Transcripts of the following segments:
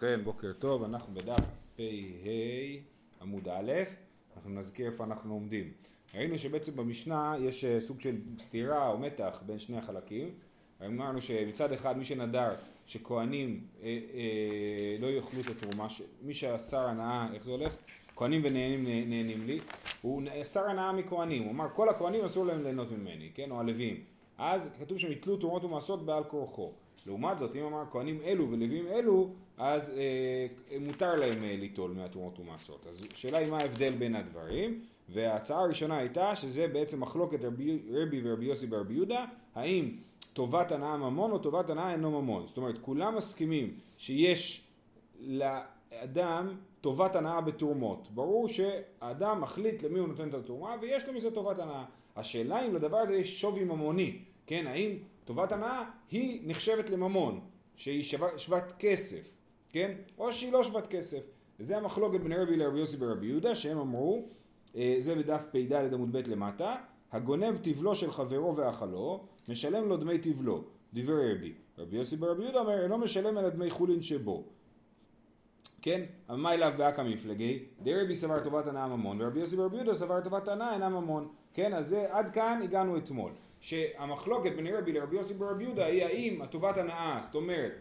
כן, בוקר טוב, אנחנו בדף פ"ה עמוד א', אנחנו נזכיר איפה אנחנו עומדים. ראינו שבעצם במשנה יש אה, סוג של סתירה או מתח בין שני החלקים. אמרנו שמצד אחד מי שנדר שכהנים אה, אה, לא יאכלו את התרומה, ש... מי שאסר הנאה, איך זה הולך? כהנים ונהנים נהנים לי, הוא אסר הנאה מכהנים, הוא אמר כל הכהנים אסור להם ליהנות ממני, כן, או הלווים. אז כתוב שהם יתלו תרומות ומעשות בעל כורחו. לעומת זאת, אם אמר כהנים אלו ולווים אלו, אז אה, מותר להם אה, ליטול מהתרומות ומעשות. אז השאלה היא מה ההבדל בין הדברים, וההצעה הראשונה הייתה שזה בעצם מחלוקת רבי, רבי ורבי יוסי ורבי יהודה, האם טובת הנאה ממון או טובת הנאה אינו ממון. זאת אומרת, כולם מסכימים שיש לאדם טובת הנאה בתרומות. ברור שהאדם מחליט למי הוא נותן את התרומה ויש לו מזה טובת הנאה. השאלה אם לדבר הזה יש שווי ממוני, כן, האם טובת הנאה היא נחשבת לממון, שהיא שוות כסף, כן? או שהיא לא שוות כסף. וזה המחלוקת בין רבי לרבי יוסי ורבי יהודה, שהם אמרו, אה, זה בדף פ"ד עמוד ב' למטה, הגונב תבלו של חברו ואכלו, משלם לו דמי תבלו, דברי רבי. רבי יוסי ורבי יהודה אומר, אינו משלם אלא דמי חולין שבו. כן? אבל מה אליו באקא מפלגי? די רבי סבר טובת הנאה ממון, ורבי יוסי ורבי יהודה סבר טובת הנאה אינה ממון. כן? אז זה, עד כאן הגענו אתמול. שהמחלוקת בין רבי לרבי יוסי ורבי יהודה היא האם הטובת הנאה, זאת אומרת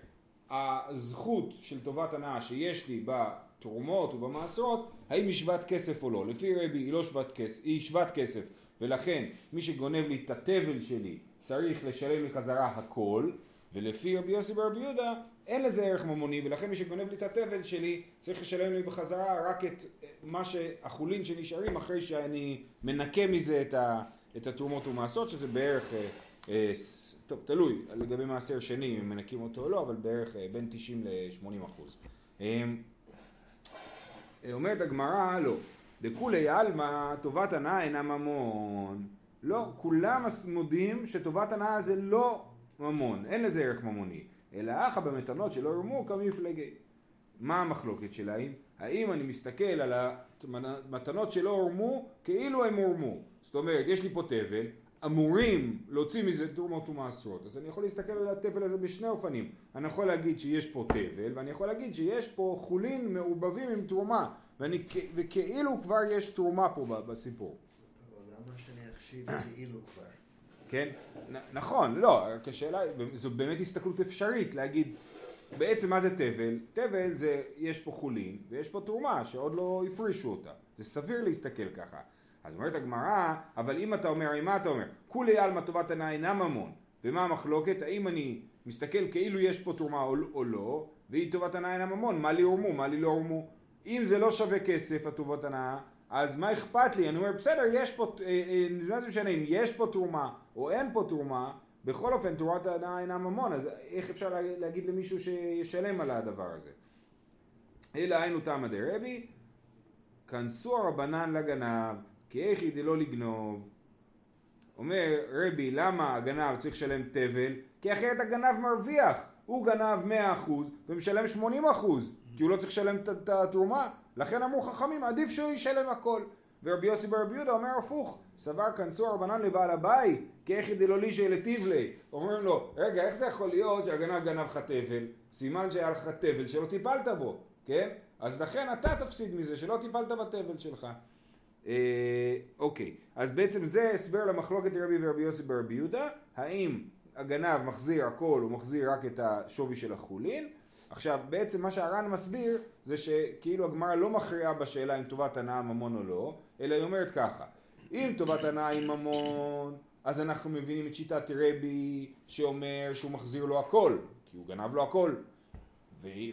הזכות של טובת הנאה שיש לי בתרומות ובמעשרות, האם היא שוות כסף או לא. לפי רבי היא לא שוות כסף, היא שוות כסף, ולכן מי שגונב לי את התבל שלי צריך לשלם לי חזרה הכל, ולפי רבי יוסי ורבי יהודה אין לזה ערך ממוני, ולכן מי שגונב לי את התבל שלי צריך לשלם לי בחזרה רק את מה שהחולין שנשארים אחרי שאני מנקה מזה את ה... את התרומות ומעשות, שזה בערך, אה, אה, טוב, תלוי לגבי מעשר שני אם מנקים אותו או לא, אבל בערך אה, בין 90 ל-80 אחוז. אומרת הגמרא, לא, דכולי עלמא טובת הנאה אינה ממון. לא, כולם מודים שטובת הנאה זה לא ממון, אין לזה ערך ממוני. אלא אחא במתנות שלא ירמו כמפלגי. מה המחלוקת שלהם? האם אני מסתכל על המתנות שלא הורמו כאילו הם הורמו. זאת אומרת, יש לי פה תבל, אמורים להוציא מזה תרומות ומעשרות. אז אני יכול להסתכל על התבל הזה בשני אופנים. אני יכול להגיד שיש פה תבל, ואני יכול להגיד שיש פה חולין מעורבבים עם תרומה, ואני, וכאילו כבר יש תרומה פה בסיפור. אבל למה שאני אחשיב כאילו כבר? כן, נכון, לא, השאלה, זו באמת הסתכלות אפשרית להגיד בעצם מה זה תבל? תבל זה, יש פה חולין ויש פה תרומה שעוד לא הפרישו אותה. זה סביר להסתכל ככה. אז אומרת הגמרא, אבל אם אתה אומר, מה אתה אומר? כולי עלמא טובת הנאה אינה ממון. ומה המחלוקת? האם אני מסתכל כאילו יש פה תרומה או, או לא, והיא טובת הנאה אינה ממון, מה לי הורמו, מה לי לא הורמו. אם זה לא שווה כסף, הטובות הנאה, אז מה אכפת לי? אני אומר, בסדר, יש פה, אה, אה, מה זה משנה אם יש פה תרומה או אין פה תרומה, בכל אופן תורת ההנאה אינה ממון, אז איך אפשר להגיד למישהו שישלם על הדבר הזה? אלא היינו תמא דרבי, כנסו הרבנן לגנב, כי איכי דלא לגנוב. אומר רבי, למה הגנב צריך לשלם תבל? כי אחרת הגנב מרוויח. הוא גנב 100% ומשלם 80% כי הוא לא צריך לשלם את התרומה. לכן אמרו חכמים, עדיף שהוא ישלם הכל. ורבי יוסי ברבי יהודה אומר הפוך, סבר כנסו רבנן לבעל הבית, כאיכי דלא לישי לטיבלי. אומרים לו, רגע, איך זה יכול להיות שהגנב גנב לך תבל? סימן שהיה לך תבל שלא טיפלת בו, כן? אז לכן אתה תפסיד מזה שלא טיפלת בתבל שלך. אה, אוקיי, אז בעצם זה הסבר למחלוקת רבי ורבי יוסי ברבי יהודה, האם הגנב מחזיר הכל, הוא מחזיר רק את השווי של החולין, עכשיו בעצם מה שהר"ן מסביר זה שכאילו הגמרא לא מכריעה בשאלה אם טובת הנאה ממון או לא, אלא היא אומרת ככה, אם טובת הנאה היא ממון, אז אנחנו מבינים את שיטת רבי שאומר שהוא מחזיר לו הכל, כי הוא גנב לו הכל.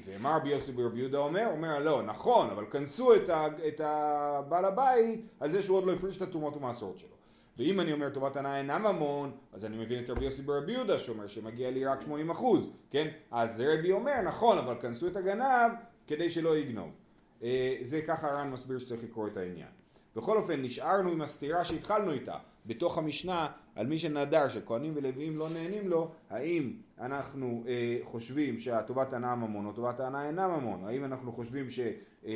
ומה רבי יוסי ברבי יהודה אומר? אומר לא, נכון, אבל כנסו את, את הבעל הבית על זה שהוא עוד לא הפריש את התרומות ומעשרות שלו. ואם אני אומר טובת הנאה אינה ממון, אז אני מבין את רבי יוסי ברבי יהודה שאומר שמגיע לי רק 80 אחוז, כן? אז רבי אומר, נכון, אבל כנסו את הגנב כדי שלא יגנוב. אה, זה ככה הר"ן מסביר שצריך לקרוא את העניין. בכל אופן, נשארנו עם הסתירה שהתחלנו איתה, בתוך המשנה, על מי שנדר, שכהנים ולוויים לא נהנים לו, האם אנחנו אה, חושבים שהטובת הנאה ממון או טובת הנאה אינה ממון, האם אנחנו חושבים שיש אה,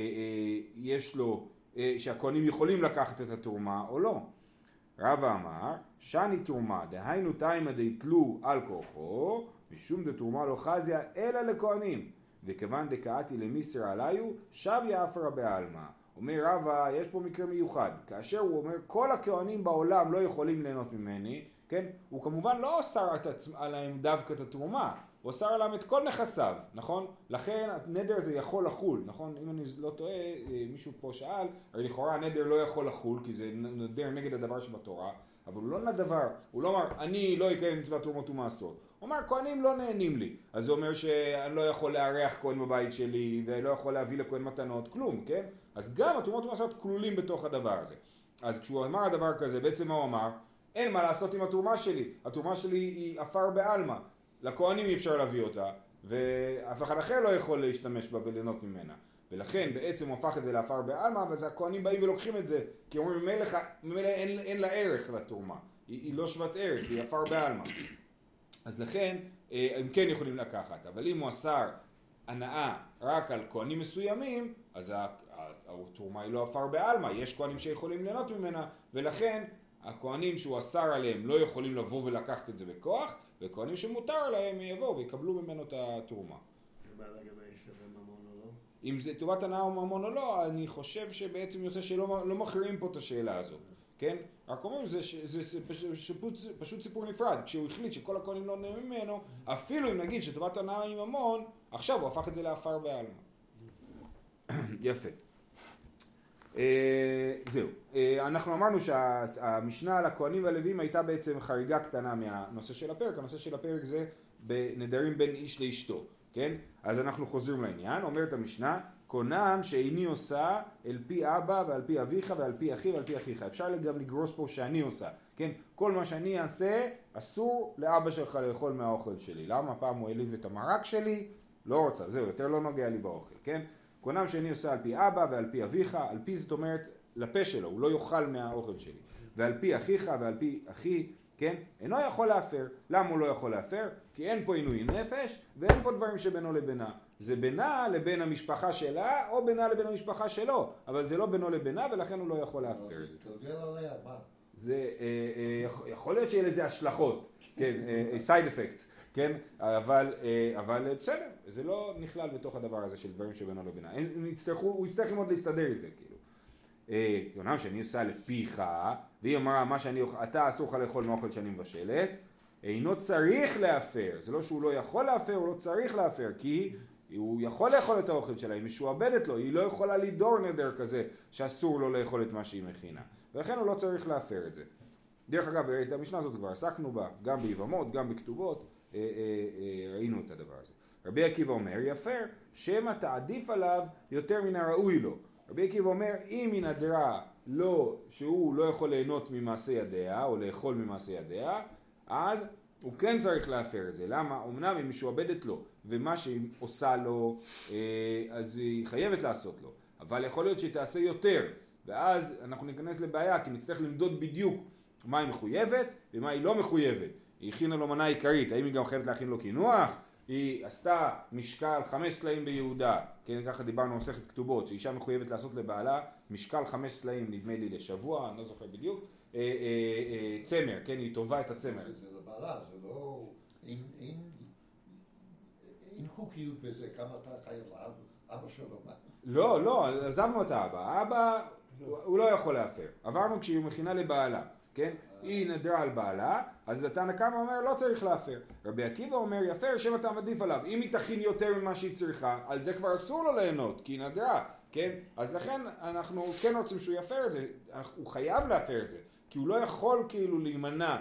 אה, לו, אה, שהכהנים יכולים לקחת את התרומה או לא. רבא אמר, שני תרומה, דהיינו תימא דיתלו על כורחו, משום דתרומה לא חזיה, אלא לכהנים. וכיוון דקאתי למיסר עליו, שב יעפרא בעלמא. אומר רבא, יש פה מקרה מיוחד, כאשר הוא אומר כל הכהנים בעולם לא יכולים ליהנות ממני, כן? הוא כמובן לא אסר עליהם דווקא את התרומה, הוא אסר עליהם את כל נכסיו, נכון? לכן הנדר הזה יכול לחול, נכון? אם אני לא טועה, אה, מישהו פה שאל, הרי לכאורה הנדר לא יכול לחול כי זה נדר נגד הדבר שבתורה, אבל הוא לא נדבר, הוא לא אמר אני לא אקיים מצוות תרומות ומעשרות, הוא אמר כהנים לא נהנים לי, אז זה אומר שאני לא יכול לארח כהן בבית שלי ולא יכול להביא לכהן מתנות, כלום, כן? אז גם התרומות ומעשרות כלולים בתוך הדבר הזה. אז כשהוא אמר הדבר כזה, בעצם מה הוא אמר? אין מה לעשות עם התרומה שלי, התרומה שלי היא עפר בעלמא, לכהנים אי אפשר להביא אותה, ואף אחד אחר לא יכול להשתמש בה וליהנות ממנה. ולכן בעצם הוא הפך את זה לעפר בעלמא, ואז הכהנים באים ולוקחים את זה, כי אומרים ממילא אין, אין לה ערך לתרומה, היא, היא לא שוות ערך, היא עפר בעלמא. אז לכן אה, הם כן יכולים לקחת, אבל אם הוא אסר הנאה רק על כהנים מסוימים, אז התרומה היא לא עפר בעלמא, יש כהנים שיכולים ליהנות ממנה, ולכן הכהנים שהוא אסר עליהם לא יכולים לבוא ולקחת את זה בכוח, וכהנים שמותר להם יבואו ויקבלו ממנו את התרומה. ומה לגבי שווה ממון או לא? אם זה טובת הנאה או ממון או לא, אני חושב שבעצם יוצא שלא לא מכריעים פה את השאלה הזאת, כן? רק אומרים זה, זה, זה פשוט, פשוט סיפור נפרד, כשהוא החליט שכל הכהנים לא נהנים ממנו, אפילו אם נגיד שטובת הנאה היא ממון, עכשיו הוא הפך את זה לעפר בעלמא. יפה. אה, זהו, אה, אנחנו אמרנו שהמשנה על הכהנים והלווים הייתה בעצם חריגה קטנה מהנושא של הפרק, הנושא של הפרק זה בנדרים בין איש לאשתו, כן? אז אנחנו חוזרים לעניין, אומרת המשנה, קונם שאיני עושה אל פי אבא ועל פי אביך ועל פי אחיו ועל פי אחיך. אפשר גם לגרוס פה שאני עושה, כן? כל מה שאני אעשה, אסור לאבא שלך לאכול מהאוכל שלי. למה? פעם הוא העליב את המרק שלי? לא רוצה, זהו, יותר לא נוגע לי באוכל, כן? קונם שאני עושה על פי אבא ועל פי אביך, על פי זאת אומרת לפה שלו, הוא לא יאכל מהאוכל שלי. ועל פי אחיך ועל פי אחי, כן? אינו יכול להפר. למה הוא לא יכול להפר? כי אין פה עינוי נפש ואין פה דברים שבינו לבינה. זה בינה לבין המשפחה שלה או בינה לבין המשפחה שלו, אבל זה לא בינו לבינה ולכן הוא לא יכול להפר זה. זה אה, אה, יכול להיות שיהיה לזה השלכות, כן, אה, אפקטס. כן? אבל, אה, אבל בסדר, זה לא נכלל בתוך הדבר הזה של דברים שבינו לבינה. הוא יצטרך ללמוד להסתדר עם זה, כאילו. אומנם אה, שאני עושה לפיך, והיא אמרה, מה שאני אוכל, אתה אסור לך לאכול מאוכל שאני מבשלת, אינו צריך להפר. זה לא שהוא לא יכול להפר, הוא לא צריך להפר, כי הוא יכול לאכול את האוכל שלה, היא משועבדת לו, היא לא יכולה לדור נדר כזה שאסור לו לאכול את מה שהיא מכינה. ולכן הוא לא צריך להפר את זה. דרך אגב, את המשנה הזאת כבר עסקנו בה, גם ביבמות, גם בכתובות. אה, אה, אה, ראינו את הדבר הזה. רבי עקיבא אומר, יפר, שמא תעדיף עליו יותר מן הראוי לו. רבי עקיבא אומר, אם היא נדרה לא, שהוא לא יכול ליהנות ממעשה ידיה, או לאכול ממעשה ידיה, אז הוא כן צריך להפר את זה. למה? אמנם היא משועבדת לו, ומה שהיא עושה לו, אז היא חייבת לעשות לו. אבל יכול להיות שהיא תעשה יותר, ואז אנחנו ניכנס לבעיה, כי נצטרך למדוד בדיוק מה היא מחויבת ומה היא לא מחויבת. היא הכינה לו מנה עיקרית, האם היא גם חייבת להכין לו קינוח? היא עשתה משקל חמש סלעים ביהודה, כן, ככה דיברנו במסכת כתובות, שאישה מחויבת לעשות לבעלה משקל חמש סלעים נדמה לי לשבוע, אני לא זוכר בדיוק, אה, אה, אה, צמר, כן, היא טובה את הצמר. זה לבעלה, זה לא... אין חוקיות בזה, כמה אתה חייב לאבא שלו. לא, לא, עזבנו את האבא, האבא הוא לא יכול להפר, עברנו כשהיא מכינה לבעלה, כן? היא נדרה על בעלה, אז התנא קמא אומר לא צריך להפר. רבי עקיבא אומר יפר שם אתה עדיף עליו. אם היא תכין יותר ממה שהיא צריכה, על זה כבר אסור לו ליהנות, כי היא נדרה, כן? אז לכן אנחנו כן רוצים שהוא יפר את זה, הוא חייב להפר את זה, כי הוא לא יכול כאילו להימנע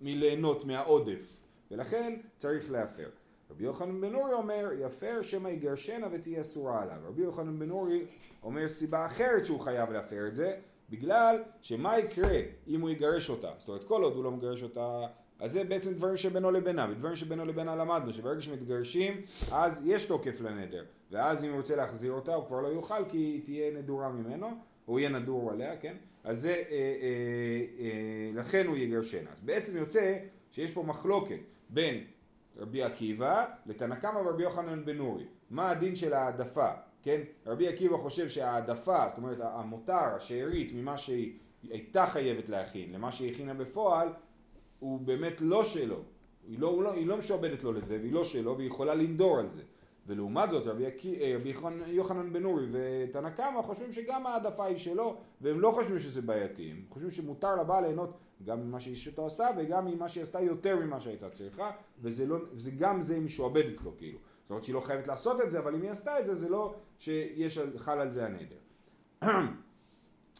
מליהנות מהעודף, ולכן צריך להפר. רבי יוחנן בן אורי אומר יפר שמא יגרשנה ותהיה אסורה עליו. רבי יוחנן בן אורי אומר סיבה אחרת שהוא חייב להפר את זה, בגלל שמה יקרה אם הוא יגרש אותה, זאת אומרת כל עוד הוא לא מגרש אותה, אז זה בעצם דברים שבינו לבינה, ודברים שבינו לבינה למדנו, שברגע שמתגרשים אז יש תוקף לנדר, ואז אם הוא רוצה להחזיר אותה הוא כבר לא יוכל כי היא תהיה נדורה ממנו, הוא יהיה נדור עליה, כן? אז זה, אה, אה, אה, לכן הוא יגרשנה. אז בעצם יוצא שיש פה מחלוקת בין רבי עקיבא לתנא קמא ורבי יוחנן בן נורי, מה הדין של העדפה? כן? רבי עקיבא חושב שהעדפה, זאת אומרת המותר, השארית, ממה שהיא הייתה חייבת להכין, למה שהיא הכינה בפועל, הוא באמת לא שלו. היא לא, לא, היא לא משועבדת לו לזה, והיא לא שלו, והיא יכולה לנדור על זה. ולעומת זאת רבי, אה, רבי יוחנן- בן אורי ותנא קמא חושבים שגם העדפה היא שלו והם לא חושבים שזה בעייתי, הם חושבים שמותר לבעל ליהנות גם ממה שאשתו עשה וגם ממה שהיא עשתה יותר ממה שהייתה צריכה וזה לא, גם זה משועבדת לו כאילו זאת אומרת שהיא לא חייבת לעשות את זה אבל אם היא עשתה את זה זה לא שיש על- חל על זה הנדר.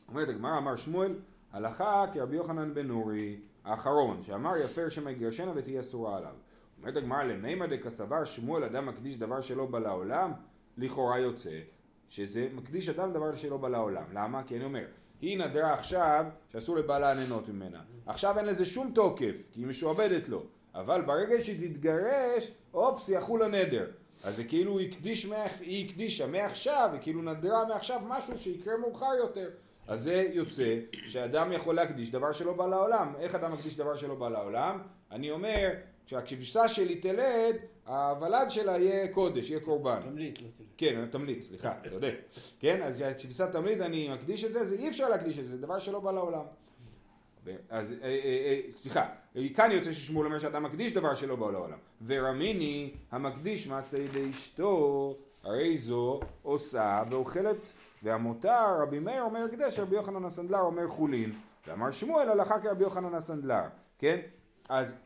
אומרת הגמרא אמר שמואל הלכה כרבי יוחנן בן נורי האחרון שאמר יפר שמא יגרשנה ותהיה אסורה עליו. אומרת הגמרא למימא דקסבר שמואל אדם מקדיש דבר שלא בא לעולם לכאורה יוצא שזה מקדיש אדם דבר שלא בא לעולם. למה? כי אני אומר היא נדרה עכשיו שאסור לבעלה ליהנות ממנה. עכשיו אין לזה שום תוקף כי היא משועבדת לו אבל ברגע שהיא תתגרש אופס יחול הנדר אז זה כאילו היא הקדיש, היא הקדישה מעכשיו, היא כאילו נדרה מעכשיו משהו שיקרה מאוחר יותר. אז זה יוצא שאדם יכול להקדיש דבר שלא בא לעולם. איך אדם מקדיש דבר שלא בא לעולם? אני אומר, כשהכבשה שלי תלד, הוולד שלה יהיה קודש, יהיה קורבן. תמליץ, לא תלך. כן, תמליץ, סליחה, צודק. כן, אז כשכבשה תמליץ אני מקדיש את זה, זה אי אפשר להקדיש את זה, זה דבר שלא בא לעולם. אז אה, אה, אה, סליחה, כאן יוצא ששמואל אומר שאדם מקדיש דבר שלא בא לעולם. ורמיני המקדיש מעשה ידי אשתו, הרי זו עושה ואוכלת והמותר רבי מאיר אומר הקדש, רבי יוחנן הסנדלר אומר חולין. ואמר שמואל הלכה כרבי יוחנן הסנדלר, כן? אז,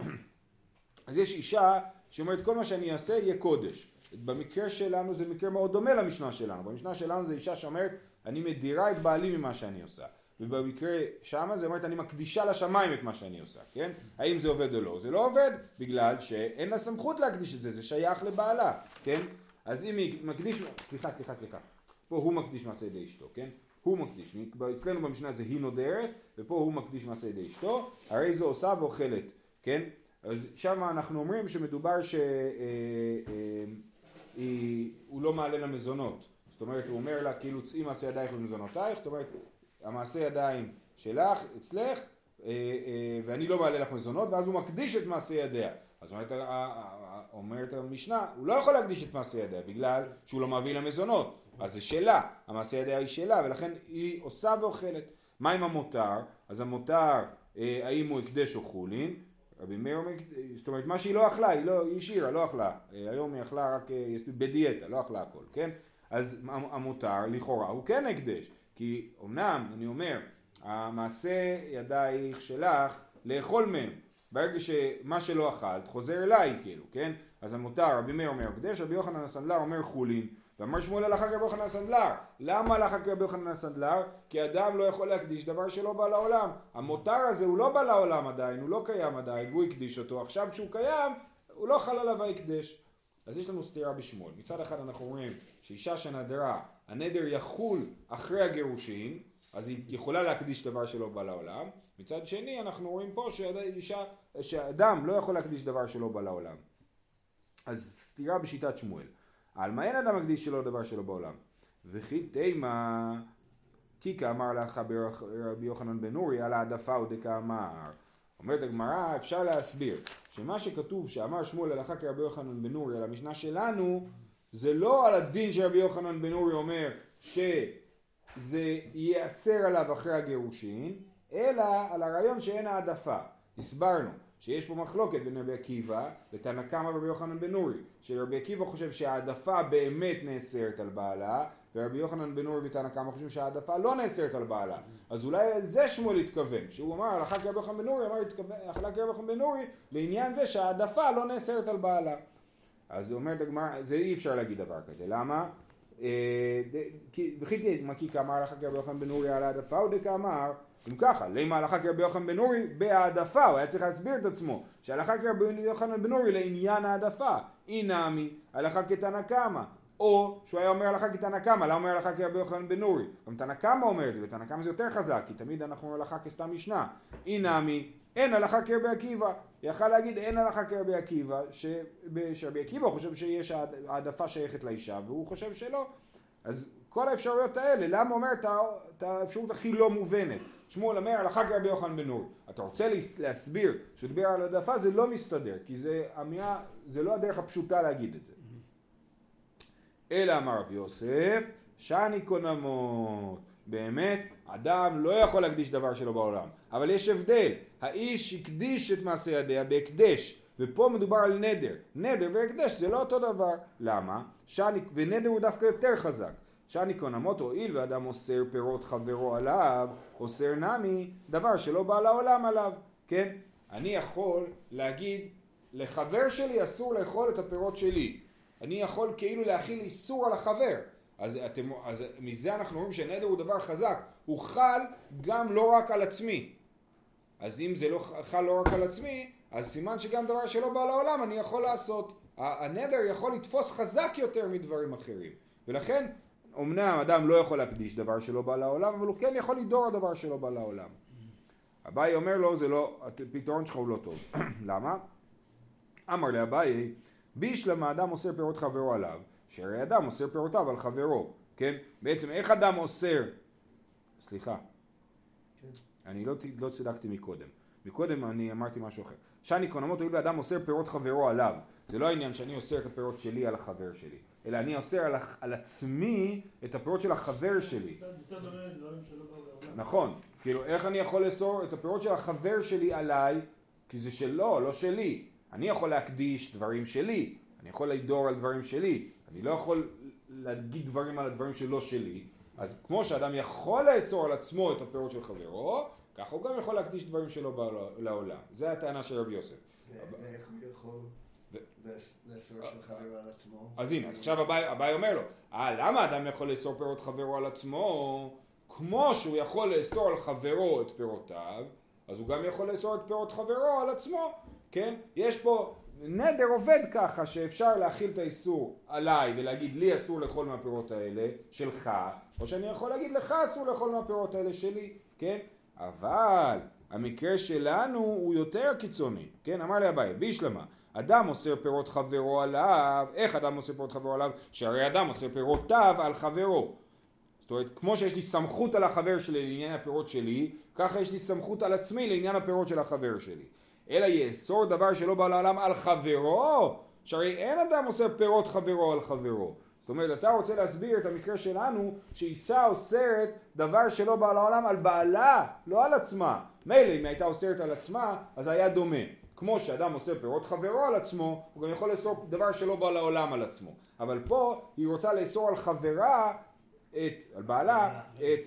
אז יש אישה שאומרת כל מה שאני אעשה יהיה קודש. במקרה שלנו זה מקרה מאוד דומה למשנה שלנו. במשנה שלנו זה אישה שאומרת אני מדירה את בעלי ממה שאני עושה. ובמקרה שמה זה אומרת אני מקדישה לשמיים את מה שאני עושה, כן? האם זה עובד או לא? זה לא עובד בגלל שאין לה סמכות להקדיש את זה, זה שייך לבעלה, כן? אז אם היא מקדיש, סליחה, סליחה, סליחה, פה הוא מקדיש מעשה ידי אשתו, כן? הוא מקדיש, אצלנו במשנה זה היא נודרת, ופה הוא מקדיש מעשה ידי אשתו, הרי זו עושה ואוכלת, כן? אז שם אנחנו אומרים שמדובר שהוא לא מעלה למזונות, זאת אומרת הוא אומר לה כאילו צאי מעשה ידייך במזונותייך, זאת אומרת המעשה ידיים שלך, אצלך, אה, אה, ואני לא מעלה לך מזונות, ואז הוא מקדיש את מעשה ידיה. אז אומרת, אומרת המשנה, הוא לא יכול להקדיש את מעשה ידיה, בגלל שהוא לא מביא לה מזונות. אז זה שלה, המעשה ידיה היא שלה, ולכן היא עושה ואוכלת. מה עם המותר? אז המותר, אה, האם הוא הקדש או חולין? רבי מאיר אומר, זאת אומרת, מה שהיא לא אכלה, היא לא, היא השאירה, לא אכלה. היום היא אכלה רק בדיאטה, לא אכלה הכל, כן? אז המותר, לכאורה, הוא כן הקדש. כי אמנם, אני אומר, המעשה ידייך שלך לאכול מהם. ברגע שמה שלא אכלת חוזר אליי כאילו, כן? אז המותר, רבי מאיר אומר הקדש, רבי יוחנן הסנדלר אומר חולין. ואמר שמואל הלכה כרבי יוחנן הסנדלר. למה הלכה כרבי יוחנן הסנדלר? כי אדם לא יכול להקדיש דבר שלא בא לעולם. המותר הזה הוא לא בא לעולם עדיין, הוא לא קיים עדיין, והוא הקדיש אותו. עכשיו כשהוא קיים, הוא לא חל עליו ההקדש. אז יש לנו סתירה בשמואל. מצד אחד אנחנו אומרים שאישה שנדרה, הנדר יחול אחרי הגירושין, אז היא יכולה להקדיש דבר שלא בא לעולם. מצד שני אנחנו רואים פה שאישה, שאדם לא יכול להקדיש דבר שלא בא לעולם. אז סתירה בשיטת שמואל. על מה אין אדם מקדיש שלא דבר שלא בעולם? וכי תימה כי כאמר לך רבי יוחנן בן אורי על העדפה הוא דקאמר. אומרת הגמרא אפשר להסביר שמה שכתוב שאמר שמואל הלכה כרבי יוחנן בן אורי על המשנה שלנו זה לא על הדין שרבי יוחנן בן אורי אומר שזה ייאסר עליו אחרי הגירושין אלא על הרעיון שאין העדפה. הסברנו שיש פה מחלוקת בין רבי עקיבא לתנא קמא ורבי יוחנן בן אורי שרבי עקיבא חושב שהעדפה באמת נאסרת על בעלה ורבי יוחנן בן אורי ותנא קמא חושבים שהעדפה לא נאסרת על בעלה אז אולי על זה שמואל התכוון שהוא אמר הלכה כרבי יוחנן בן אורי אמר הלכה כרבי יוחנן בן אורי לעניין זה שהעדפה לא נאסרת על בעלה אז אומרת הגמרא זה אי אפשר להגיד דבר כזה. למה? וכי תהיה מה כי כאמר הלכה כרבי יוחנן בן אורי על העדפה או דקאמר אם ככה, למה הלכה כרבי יוחנן בן אורי בהעדפה, הוא היה צריך להסביר את עצמו, שהלכה כרבי יוחנן בן אורי לעניין העדפה, אי נמי, הלכה כתנא קמא, או שהוא היה אומר הלכה כתנא קמא, למה אומר הלכה כרבי יוחנן בן אורי? גם תנא קמא אומר את זה, ותנא קמא זה יותר חזק, כי תמיד אנחנו אומרים הלכה כסתם משנה, אי נמי, אין הלכה כרבי עקיבא, יכל להגיד אין הלכה כרבי עקיבא, שרבי עקיבא חושב שיש העדפה שייכת לאישה, והוא חושב שלא, אז כל האפשרויות האלה, למה אומר את האפשרות הכי לא מובנת? שמואל אומר הלכה כרבי יוחנן בן נור. אתה רוצה להסביר שהוא דיבר על העדפה זה לא מסתדר כי זה אמירה, זה לא הדרך הפשוטה להגיד את זה. אלא אמר רב יוסף שאני קונמות. באמת אדם לא יכול להקדיש דבר שלו בעולם אבל יש הבדל האיש הקדיש את מעשה ידיה בהקדש ופה מדובר על נדר. נדר והקדש זה לא אותו דבר. למה? שאני, ונדר הוא דווקא יותר חזק. שאני קונמות הואיל ואדם אוסר פירות חברו עליו, אוסר נמי דבר שלא בא לעולם עליו, כן? אני יכול להגיד לחבר שלי אסור לאכול את הפירות שלי. אני יכול כאילו להכיל איסור על החבר. אז, אתם, אז מזה אנחנו רואים שנדר הוא דבר חזק. הוא חל גם לא רק על עצמי. אז אם זה לא חל לא רק על עצמי, אז סימן שגם דבר שלא בא לעולם אני יכול לעשות. הנדר יכול לתפוס חזק יותר מדברים אחרים. ולכן אמנם אדם לא יכול להקדיש דבר שלא בא לעולם, אבל הוא כן יכול לדור על דבר שלא בא לעולם. אביי אומר לו, זה לא, הפתרון שלך הוא לא טוב. למה? אמר לאביי, בישלמה אדם אוסר פירות חברו עליו, שהרי אדם אוסר פירותיו על חברו, כן? בעצם איך אדם אוסר, סליחה, כן. אני לא, לא צדקתי מקודם, מקודם אני אמרתי משהו אחר. שאני קונמות הואיל ואדם אוסר פירות חברו עליו, זה לא העניין שאני אוסר את הפירות שלי על החבר שלי, אלא אני אוסר על, על עצמי את הפירות של החבר שלי. נכון, כאילו איך אני יכול לאסור את הפירות של החבר שלי עליי, כי זה שלו, לא שלי. אני יכול להקדיש דברים שלי, אני יכול לדור על דברים שלי, אני לא יכול להגיד דברים על הדברים שלא שלי, אז כמו שאדם יכול לאסור על עצמו את הפירות של חברו, ככה הוא גם יכול להקדיש דברים שלו לעולם. זה הטענה של רבי יוסף. ואיך הוא יכול לאסור של חברו על עצמו? אז הנה, אז עכשיו אביי אומר לו, אה, למה אדם יכול לאסור פירות חברו על עצמו? כמו שהוא יכול לאסור על חברו את פירותיו, אז הוא גם יכול לאסור את פירות חברו על עצמו, כן? יש פה, נדר עובד ככה שאפשר להכיל את האיסור עליי ולהגיד לי אסור לאכול מהפירות האלה שלך, או שאני יכול להגיד לך אסור לאכול מהפירות האלה שלי, כן? אבל המקרה שלנו הוא יותר קיצוני, כן? אמר לי אביי, בישלמה, אדם אוסר פירות חברו עליו, איך אדם אוסר פירות חברו עליו? שהרי אדם אוסר פירותיו על חברו. זאת אומרת, כמו שיש לי סמכות על החבר שלי לעניין הפירות שלי, ככה יש לי סמכות על עצמי לעניין הפירות של החבר שלי. אלא יאסור דבר שלא בא לעולם על חברו, שהרי אין אדם עושה פירות חברו על חברו. זאת אומרת, אתה רוצה להסביר את המקרה שלנו, שאישה אוסרת דבר שלא בא לעולם על בעלה, לא על עצמה. מילא אם הייתה אוסרת על עצמה, אז היה דומה. כמו שאדם עושה פירות חברו על עצמו, הוא גם יכול לאסור דבר שלא בא לעולם על עצמו. אבל פה היא רוצה לאסור על חברה, את, על בעלה, את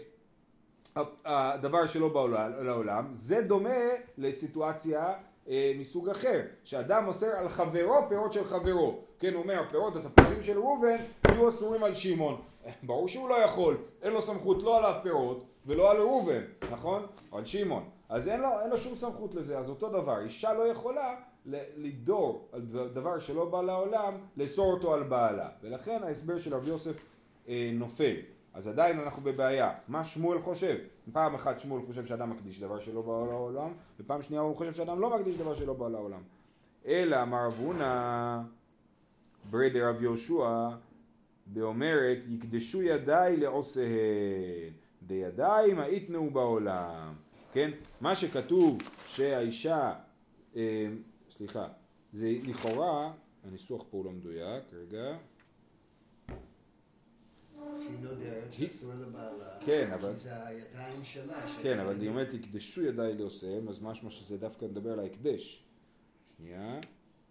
הדבר שלא בא לעולם. זה דומה לסיטואציה אה, מסוג אחר, שאדם אוסר על חברו פירות של חברו. כן, הוא אומר, פירות התפוזים של ראובן יהיו אסורים על שמעון. ברור שהוא לא יכול, אין לו סמכות לא על הפירות ולא על ראובן, נכון? על שמעון. אז אין לו, אין לו שום סמכות לזה, אז אותו דבר, אישה לא יכולה לדור על דבר שלא בא לעולם, לאסור אותו על בעלה. ולכן ההסבר של רבי יוסף אה, נופל. אז עדיין אנחנו בבעיה. מה שמואל חושב? פעם אחת שמואל חושב שאדם מקדיש דבר שלא בא לעולם, ופעם שנייה הוא חושב שאדם לא מקדיש דבר שלא בא לעולם. אלא אמר אבונה ברי דרב יהושע באומרת יקדשו ידיי לעושיהן דידיים היתנו בעולם כן מה שכתוב שהאישה אה, סליחה זה לכאורה הניסוח פה הוא לא מדויק רגע שהיא נודרת שאסור לבעלה, כן, אבל... כי זה הידיים שלה. כן, אבל היא אומרת, יקדשו ידיי לעושיהם, אז משמע שזה דווקא מדבר על ההקדש. שנייה.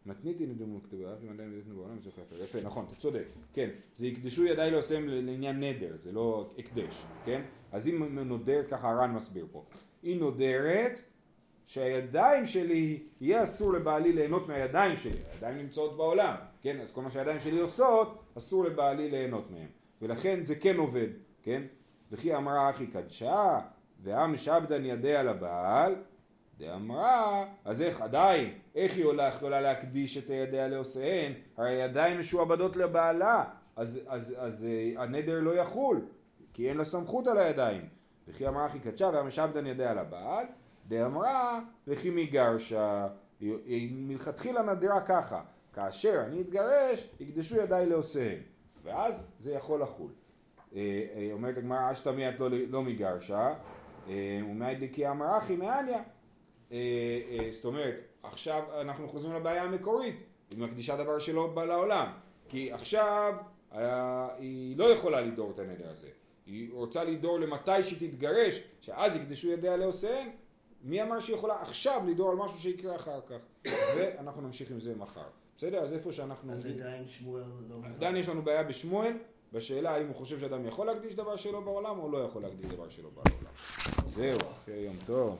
מתניתי נדומו כתובה, אם עדיין נדומו בעולם, זה יפה, יפה, נכון, אתה צודק, כן, זה יקדשו ידיי לעושיהם לעניין נדר, זה לא הקדש, כן? אז אם נודרת, ככה הר"ן מסביר פה, היא נודרת שהידיים שלי, יהיה אסור לבעלי ליהנות מהידיים שלי, הידיים נמצאות בעולם, כן? אז כל מה שהידיים שלי עושות, אסור לבעלי ליהנות מהם. ולכן זה כן עובד, כן? וכי אמרה אחי קדשה, ועם שבדן ידיה לבעל, דאמרה, אז איך עדיין, איך היא עולה, יכולה להקדיש את הידיה לעושיהן? הרי עדיין משועבדות לבעלה, אז, אז, אז, אז הנדר לא יחול, כי אין לה סמכות על הידיים. וכי אמרה אחי קדשה, ועם שבדן ידיה לבעל, דאמרה, וכי מגרשה, היא מלכתחילה נדירה ככה, כאשר אני אתגרש, יקדשו ידיי לעושיהן. ואז זה יכול לחול. אה, אה, אומרת הגמרא אשתמיית לא, לא מגרשה, אה, ומאי דקי אמר אחי מעניה. זאת אומרת, עכשיו אנחנו חוזרים לבעיה המקורית, היא מקדישה דבר שלא בא לעולם, כי עכשיו היא לא יכולה לדור את הנדר הזה, היא רוצה לדור למתי שתתגרש, שאז יקדשו ידיה לעושיהן, מי אמר שהיא יכולה עכשיו לדור על משהו שיקרה אחר כך? ואנחנו נמשיך עם זה מחר. בסדר? אז איפה שאנחנו... אז עדיין שמואל לא... עדיין יש לנו בעיה בשמואל, בשאלה האם הוא חושב שאדם יכול להקדיש דבר שלו בעולם או לא יכול להקדיש דבר שלו בעולם. זהו, אחרי יום טוב.